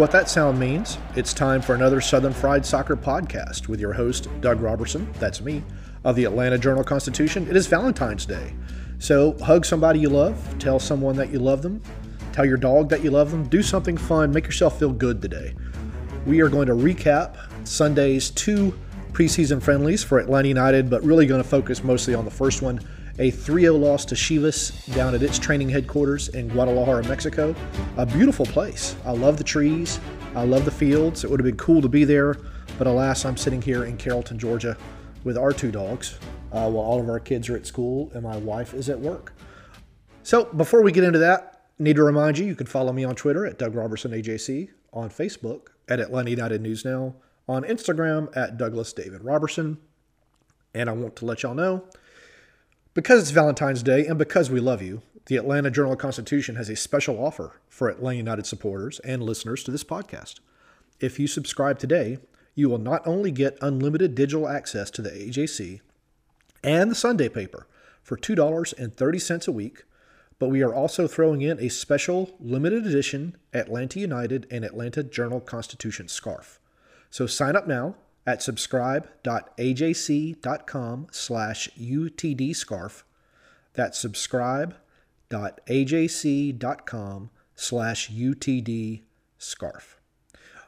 What that sound means? It's time for another Southern Fried Soccer podcast with your host, Doug Roberson, that's me, of the Atlanta Journal Constitution. It is Valentine's Day. So hug somebody you love, tell someone that you love them, tell your dog that you love them, do something fun, make yourself feel good today. We are going to recap Sunday's two preseason friendlies for Atlanta United, but really going to focus mostly on the first one a 3 0 loss to Chivas down at its training headquarters in Guadalajara, Mexico. A beautiful place. I love the trees, I love the fields. It would have been cool to be there, but alas, I'm sitting here in Carrollton, Georgia with our two dogs uh, while all of our kids are at school and my wife is at work. So before we get into that, need to remind you you can follow me on Twitter at Doug Roberson AJC, on Facebook at Atlanta United News Now, on Instagram at Douglas David Roberson. And I want to let y'all know because it's Valentine's Day and because we love you, the Atlanta Journal Constitution has a special offer for Atlanta United supporters and listeners to this podcast. If you subscribe today, you will not only get unlimited digital access to the AJC and the Sunday paper for $2.30 a week, but we are also throwing in a special limited edition Atlanta United and Atlanta Journal Constitution scarf. So sign up now at subscribe.ajc.com slash utdscarf. That's subscribe.ajc.com slash utdscarf.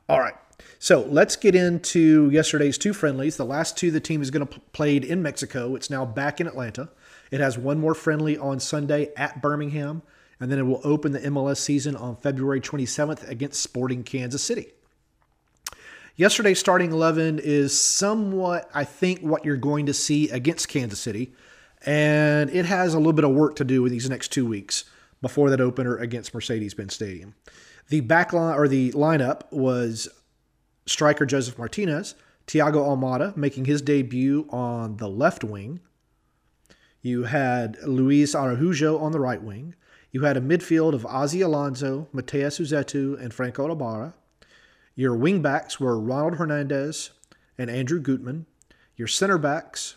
All right, so let's get into yesterday's two friendlies. The last two the team is going to played in Mexico. It's now back in Atlanta. It has one more friendly on Sunday at Birmingham, and then it will open the MLS season on February 27th against Sporting Kansas City. Yesterday's starting 11 is somewhat, I think, what you're going to see against Kansas City. And it has a little bit of work to do with these next two weeks before that opener against Mercedes Benz Stadium. The backline or the lineup was striker Josef Martinez, Thiago Almada making his debut on the left wing. You had Luis Araujo on the right wing. You had a midfield of Ozzie Alonso, Matheus Rossetto, and Franco Ibarra. Your wingbacks were Ronald Hernandez and Andrew Gutman. Your center backs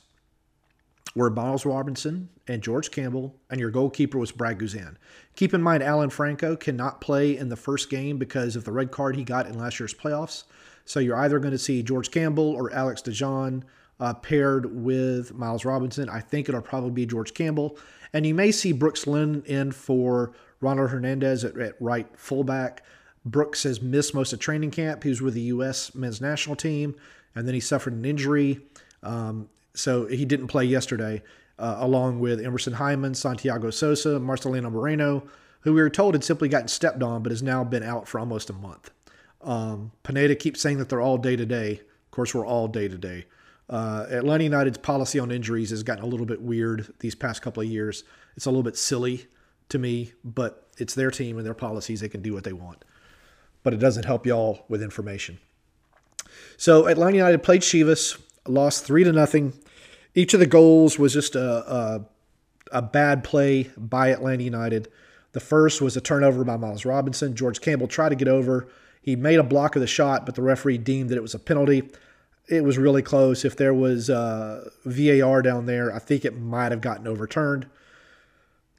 were Miles Robinson and George Campbell, and your goalkeeper was Brad Guzan. Keep in mind, Alan Franco cannot play in the first game because of the red card he got in last year's playoffs. So you're either going to see George Campbell or Alex De John uh, paired with Miles Robinson. I think it'll probably be George Campbell. And you may see Brooks Lennon in for Ronald Hernandez at, at right fullback. Brooks has missed most of training camp. He was with the U.S. men's national team, and then he suffered an injury. Um, so he didn't play yesterday, uh, along with Emerson Hyndman, Santiago Sosa, Marcelino Moreno, who we were told had simply gotten stepped on, but has now been out for almost a month. Um, Pineda keeps saying that they're all day to day. Of course, we're all day to day. Atlanta United's policy on injuries has gotten a little bit weird these past couple of years. It's a little bit silly to me, but it's their team and their policies. They can do what they want but it doesn't help y'all with information. So Atlanta United played Chivas, lost three to nothing. Each of the goals was just a, a, a bad play by Atlanta United. The first was a turnover by Miles Robinson. George Campbell tried to get over. He made a block of the shot, but the referee deemed that it was a penalty. It was really close. If there was uh, VAR down there, I think it might have gotten overturned.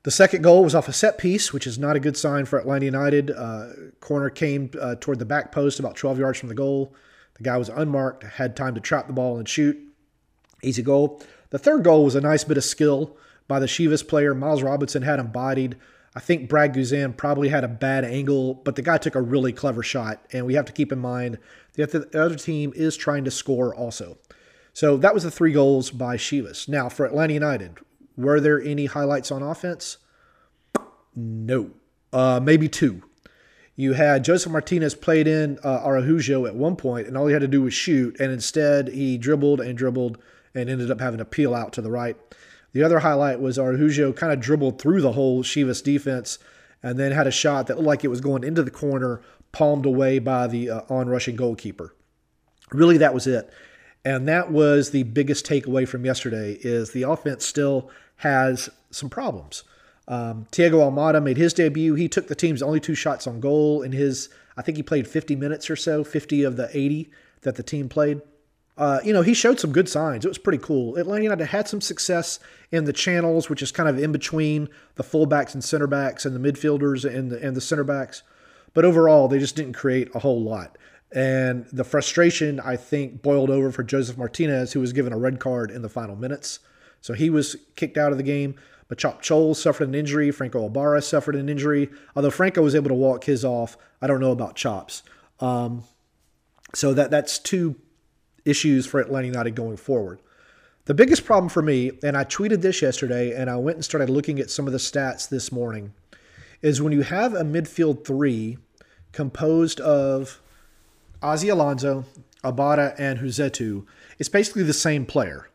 The second goal was off a set piece, which is not a good sign for Atlanta United. Uh, corner came uh, toward the back post about 12 yards from the goal. The guy was unmarked, had time to trap the ball and shoot. Easy goal. The third goal was a nice bit of skill by the Chivas player. Miles Robinson had him bodied. I think Brad Guzan probably had a bad angle, but the guy took a really clever shot. And we have to keep in mind that the other team is trying to score also. So that was the three goals by Chivas. Now, for Atlanta United, were there any highlights on offense? No. Uh, maybe two. You had Josef Martinez played in uh, Araujo at one point, and all he had to do was shoot, and instead he dribbled and dribbled and ended up having to peel out to the right. The other highlight was Araujo kind of dribbled through the whole Chivas defense and then had a shot that looked like it was going into the corner, palmed away by the uh, on-rushing goalkeeper. Really, that was it. And that was the biggest takeaway from yesterday is the offense still has some problems. Um, Thiago Almada made his debut. He took the team's only two shots on goal in his, I think he played 50 minutes or so, 50 of the 80 that the team played uh, you know, he showed some good signs. It was pretty cool. Atlanta United had some success in the channels, which is kind of in between the fullbacks and center backs and the midfielders and the, and the center backs. But overall, they just didn't create a whole lot. And the frustration, I think, boiled over for Josef Martinez, who was given a red card in the final minutes. So he was kicked out of the game. Machop Chol suffered an injury. Franco Ibarra suffered an injury. Although Franco was able to walk his off, I don't know about Chops. Um, so that that's two issues for Atlanta United going forward. The biggest problem for me, and I tweeted this yesterday, and I went and started looking at some of the stats this morning, is when you have a midfield three composed of Ozzie Alonso, Ibarra, and Rossetto, it's basically the same player.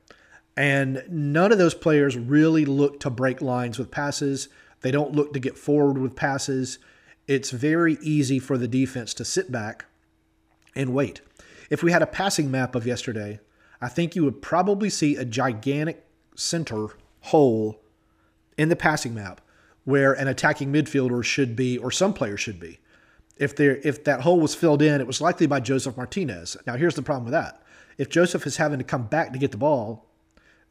And none of those players really look to break lines with passes. They don't look to get forward with passes. It's very easy for the defense to sit back and wait. If we had a passing map of yesterday, I think you would probably see a gigantic center hole in the passing map where an attacking midfielder should be or some player should be. If there if that hole was filled in, it was likely by Josef Martinez. Now here's the problem with that. If Josef is having to come back to get the ball,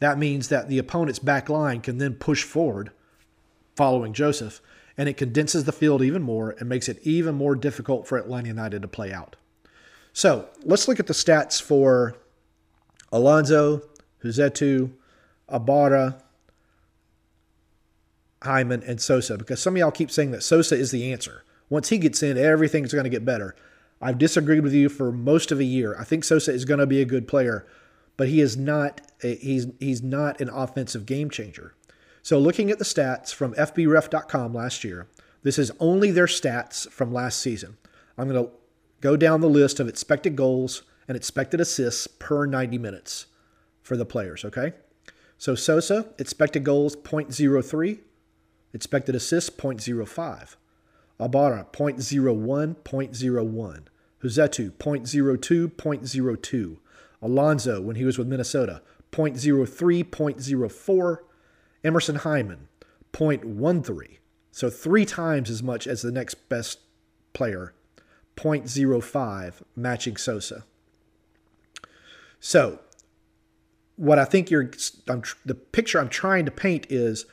that means that the opponent's back line can then push forward following Josef, and it condenses the field even more and makes it even more difficult for Atlanta United to play out. So let's look at the stats for Alonso, Rossetto, Ibarra, Hyndman, and Sosa because some of y'all keep saying that Sosa is the answer. Once he gets in, everything's going to get better. I've disagreed with you for most of a year. I think Sosa is going to be a good player, but he is not a, he's he's not an offensive game changer. So looking at the stats from FBref.com last year, this is only their stats from last season. I'm going to go down the list of expected goals and expected assists per 90 minutes for the players, okay? So Sosa, expected goals 0.03, expected assists 0.05. Ibarra 0.01, 0.01. Rossetto 0.02, 0.02. Alonso, when he was with Minnesota, 0.03, 0.04. Emerson Hyndman, 0.13. So three times as much as the next best player 0.05, matching Sosa. So, what I think you're, I'm, the picture I'm trying to paint is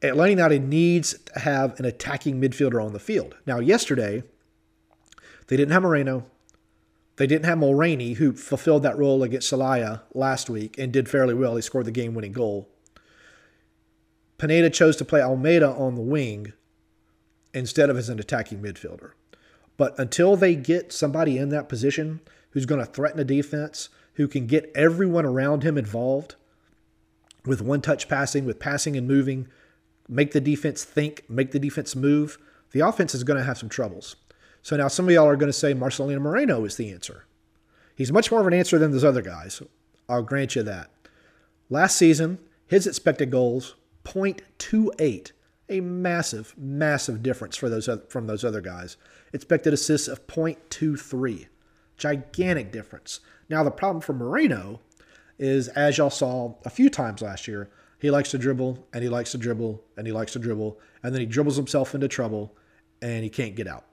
Atlanta United needs to have an attacking midfielder on the field. Now, yesterday, they didn't have Moreno. They didn't have Mulraney, who fulfilled that role against Celaya last week and did fairly well. He scored the game winning goal. Pineda chose to play Almada on the wing instead of as an attacking midfielder. But until they get somebody in that position who's going to threaten a defense, who can get everyone around him involved with one touch passing, with passing and moving, make the defense think, make the defense move, the offense is going to have some troubles. So now some of y'all are going to say Marcelino Moreno is the answer. He's much more of an answer than those other guys. I'll grant you that. Last season, his expected goals 0.28 a massive, massive difference for those from those other guys. Expected assists of 0.23, gigantic difference. Now the problem for Moreno is, as y'all saw a few times last year, he likes to dribble and he likes to dribble and he likes to dribble, and then he dribbles himself into trouble and he can't get out,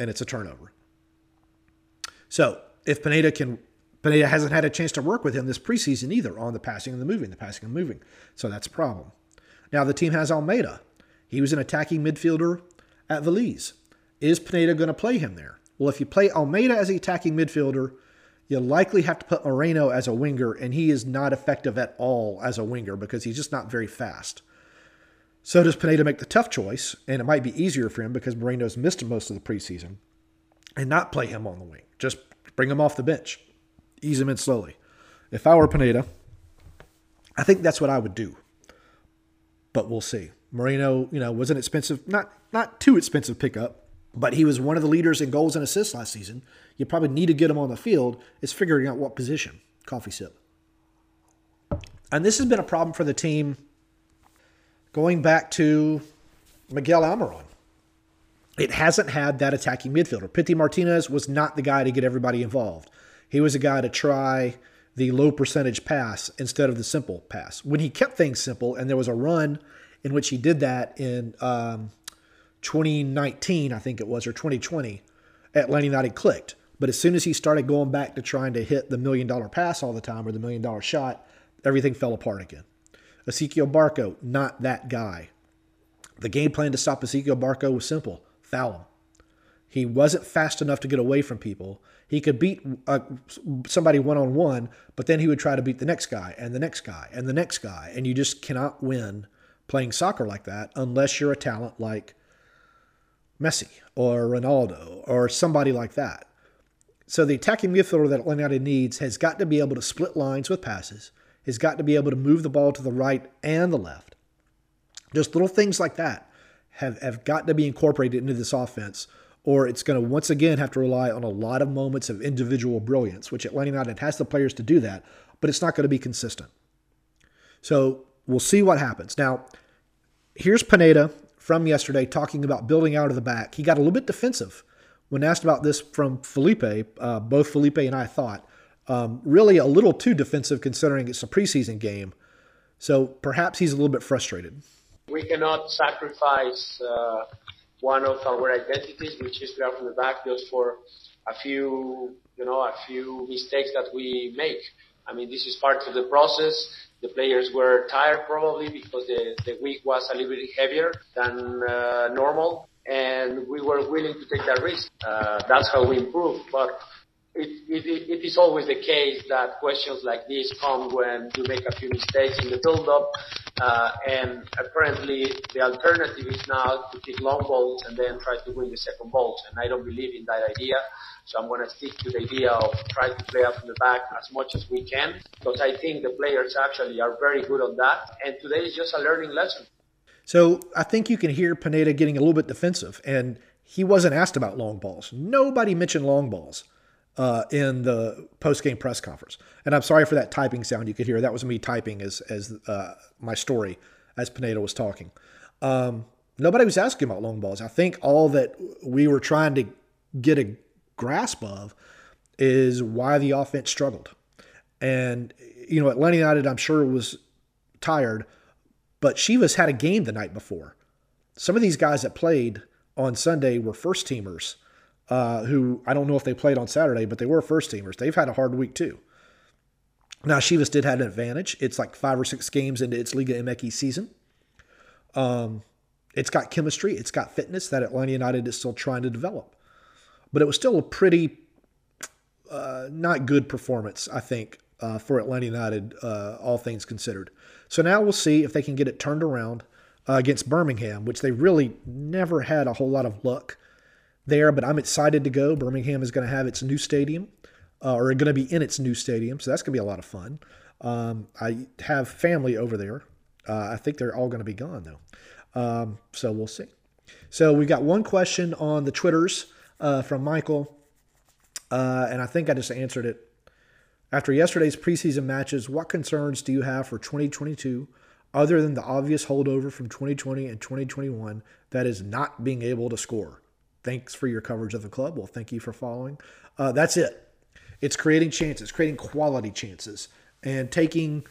and it's a turnover. So if Pineda can Pineda hasn't had a chance to work with him this preseason either on the passing and the moving, the passing and moving. So that's a problem. Now the team has Almada, he was an attacking midfielder at Vélez. Is Pineda going to play him there? Well, if you play Almada as the attacking midfielder, you likely have to put Moreno as a winger, and he is not effective at all as a winger because he's just not very fast. So does Pineda make the tough choice, and it might be easier for him because Moreno's missed most of the preseason, and not play him on the wing. Just bring him off the bench, ease him in slowly. If I were Pineda, I think that's what I would do. But we'll see. Moreno, you know, was an expensive, not not too expensive pickup, but he was one of the leaders in goals and assists last season. You probably need to get him on the field. Is figuring out what position. Coffee sip. And this has been a problem for the team going back to Miguel Almiron. It hasn't had that attacking midfielder. Pity Martinez was not the guy to get everybody involved. He was a guy to try the low percentage pass instead of the simple pass. When he kept things simple, and there was a run in which he did that in um, 2019, I think it was, or 2020, Atlanta United clicked. But as soon as he started going back to trying to hit the million dollar pass all the time or the million dollar shot, everything fell apart again. Ezequiel Barco, not that guy. The game plan to stop Ezequiel Barco was simple foul him. He wasn't fast enough to get away from people. He could beat uh, somebody one on one, but then he would try to beat the next guy and the next guy and the next guy. And you just cannot win playing soccer like that unless you're a talent like Messi or Ronaldo or somebody like that. So the attacking midfielder that Atlanta needs has got to be able to split lines with passes, has got to be able to move the ball to the right and the left. Just little things like that have, have got to be incorporated into this offense, or it's going to once again have to rely on a lot of moments of individual brilliance, which Atlanta United has the players to do that, but it's not going to be consistent. So we'll see what happens. Now, here's Pineda from yesterday talking about building out of the back. He got a little bit defensive when asked about this from Felipe. Uh, both Felipe and I thought um, really a little too defensive considering it's a preseason game. So perhaps he's a little bit frustrated. We cannot sacrifice uh, one of our identities, which is play from the back, just for a few, you know, a few mistakes that we make. I mean, this is part of the process. The players were tired probably because the, the week was a little bit heavier than uh, normal, and we were willing to take that risk. Uh, that's how we improve. But it, is always the case that questions like this come when you make a few mistakes in the build-up, uh, and apparently the alternative is now to kick long balls and then try to win the second balls. And I don't believe in that idea. So I'm going to stick to the idea of trying to play up in the back as much as we can because I think the players actually are very good on that. And today is just a learning lesson. So I think you can hear Pineda getting a little bit defensive, and he wasn't asked about long balls. Nobody mentioned long balls uh, in the post game press conference. And I'm sorry for that typing sound you could hear. That was me typing as as uh, my story as Pineda was talking. Um, nobody was asking about long balls. I think all that we were trying to get a grasp of is why the offense struggled. And you know, Atlanta United, I'm sure was tired, but Chivas had a game the night before. Some of these guys that played on Sunday were first teamers uh, who I don't know if they played on Saturday, but they were first teamers. They've had a hard week too. Now Chivas did have an advantage. It's like five or six games into its Liga MX season. Um, it's got chemistry, it's got fitness that Atlanta United is still trying to develop. But it was still a pretty uh, not good performance, I think, uh, for Atlanta United, uh, all things considered. So now we'll see if they can get it turned around uh, against Birmingham, which they really never had a whole lot of luck there, but I'm excited to go. Birmingham is going to have its new stadium, uh, or going to be in its new stadium, so that's going to be a lot of fun. Um, I have family over there. Uh, I think they're all going to be gone though, um, so we'll see. So we've got one question on the Twitters uh, from Michael, uh, and I think I just answered it. After yesterday's preseason matches, what concerns do you have for 2022 other than the obvious holdover from 2020 and 2021 that is not being able to score? Thanks for your coverage of the club. Well, thank you for following. Uh, that's it. It's creating chances, creating quality chances, and taking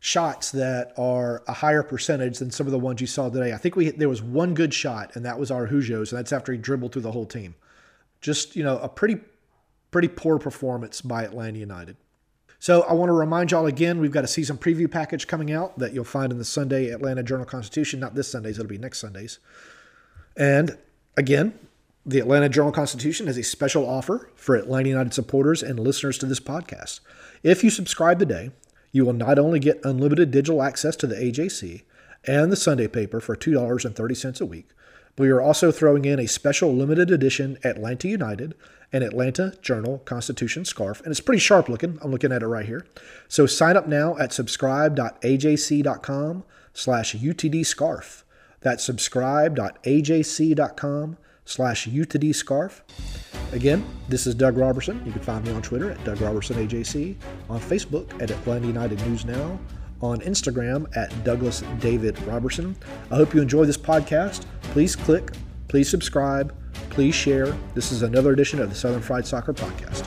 shots that are a higher percentage than some of the ones you saw today. I think we there was one good shot, and that was Araujo's, and that's after he dribbled through the whole team. Just you know, a pretty pretty poor performance by Atlanta United. So I want to remind y'all again, we've got a season preview package coming out that you'll find in the Sunday Atlanta Journal Constitution. Not this Sundays, it'll be next Sundays. And again, The Atlanta Journal Constitution has a special offer for Atlanta United supporters and listeners to this podcast. If you subscribe today, you will not only get unlimited digital access to the AJC and the Sunday paper for $2.30 a week, but we are also throwing in a special limited edition Atlanta United and Atlanta Journal Constitution scarf, and it's pretty sharp looking. I'm looking at it right here. So sign up now at subscribe.ajc.com slash UTD scarf. That's subscribe.ajc.com slash UTD scarf. Again, this is Doug Roberson. You can find me on Twitter at Doug Roberson AJC, on Facebook at Atlanta United News Now, on Instagram at Douglas David Roberson. I hope you enjoy this podcast. Please click, please subscribe, please share. This is another edition of the Southern Fried Soccer Podcast.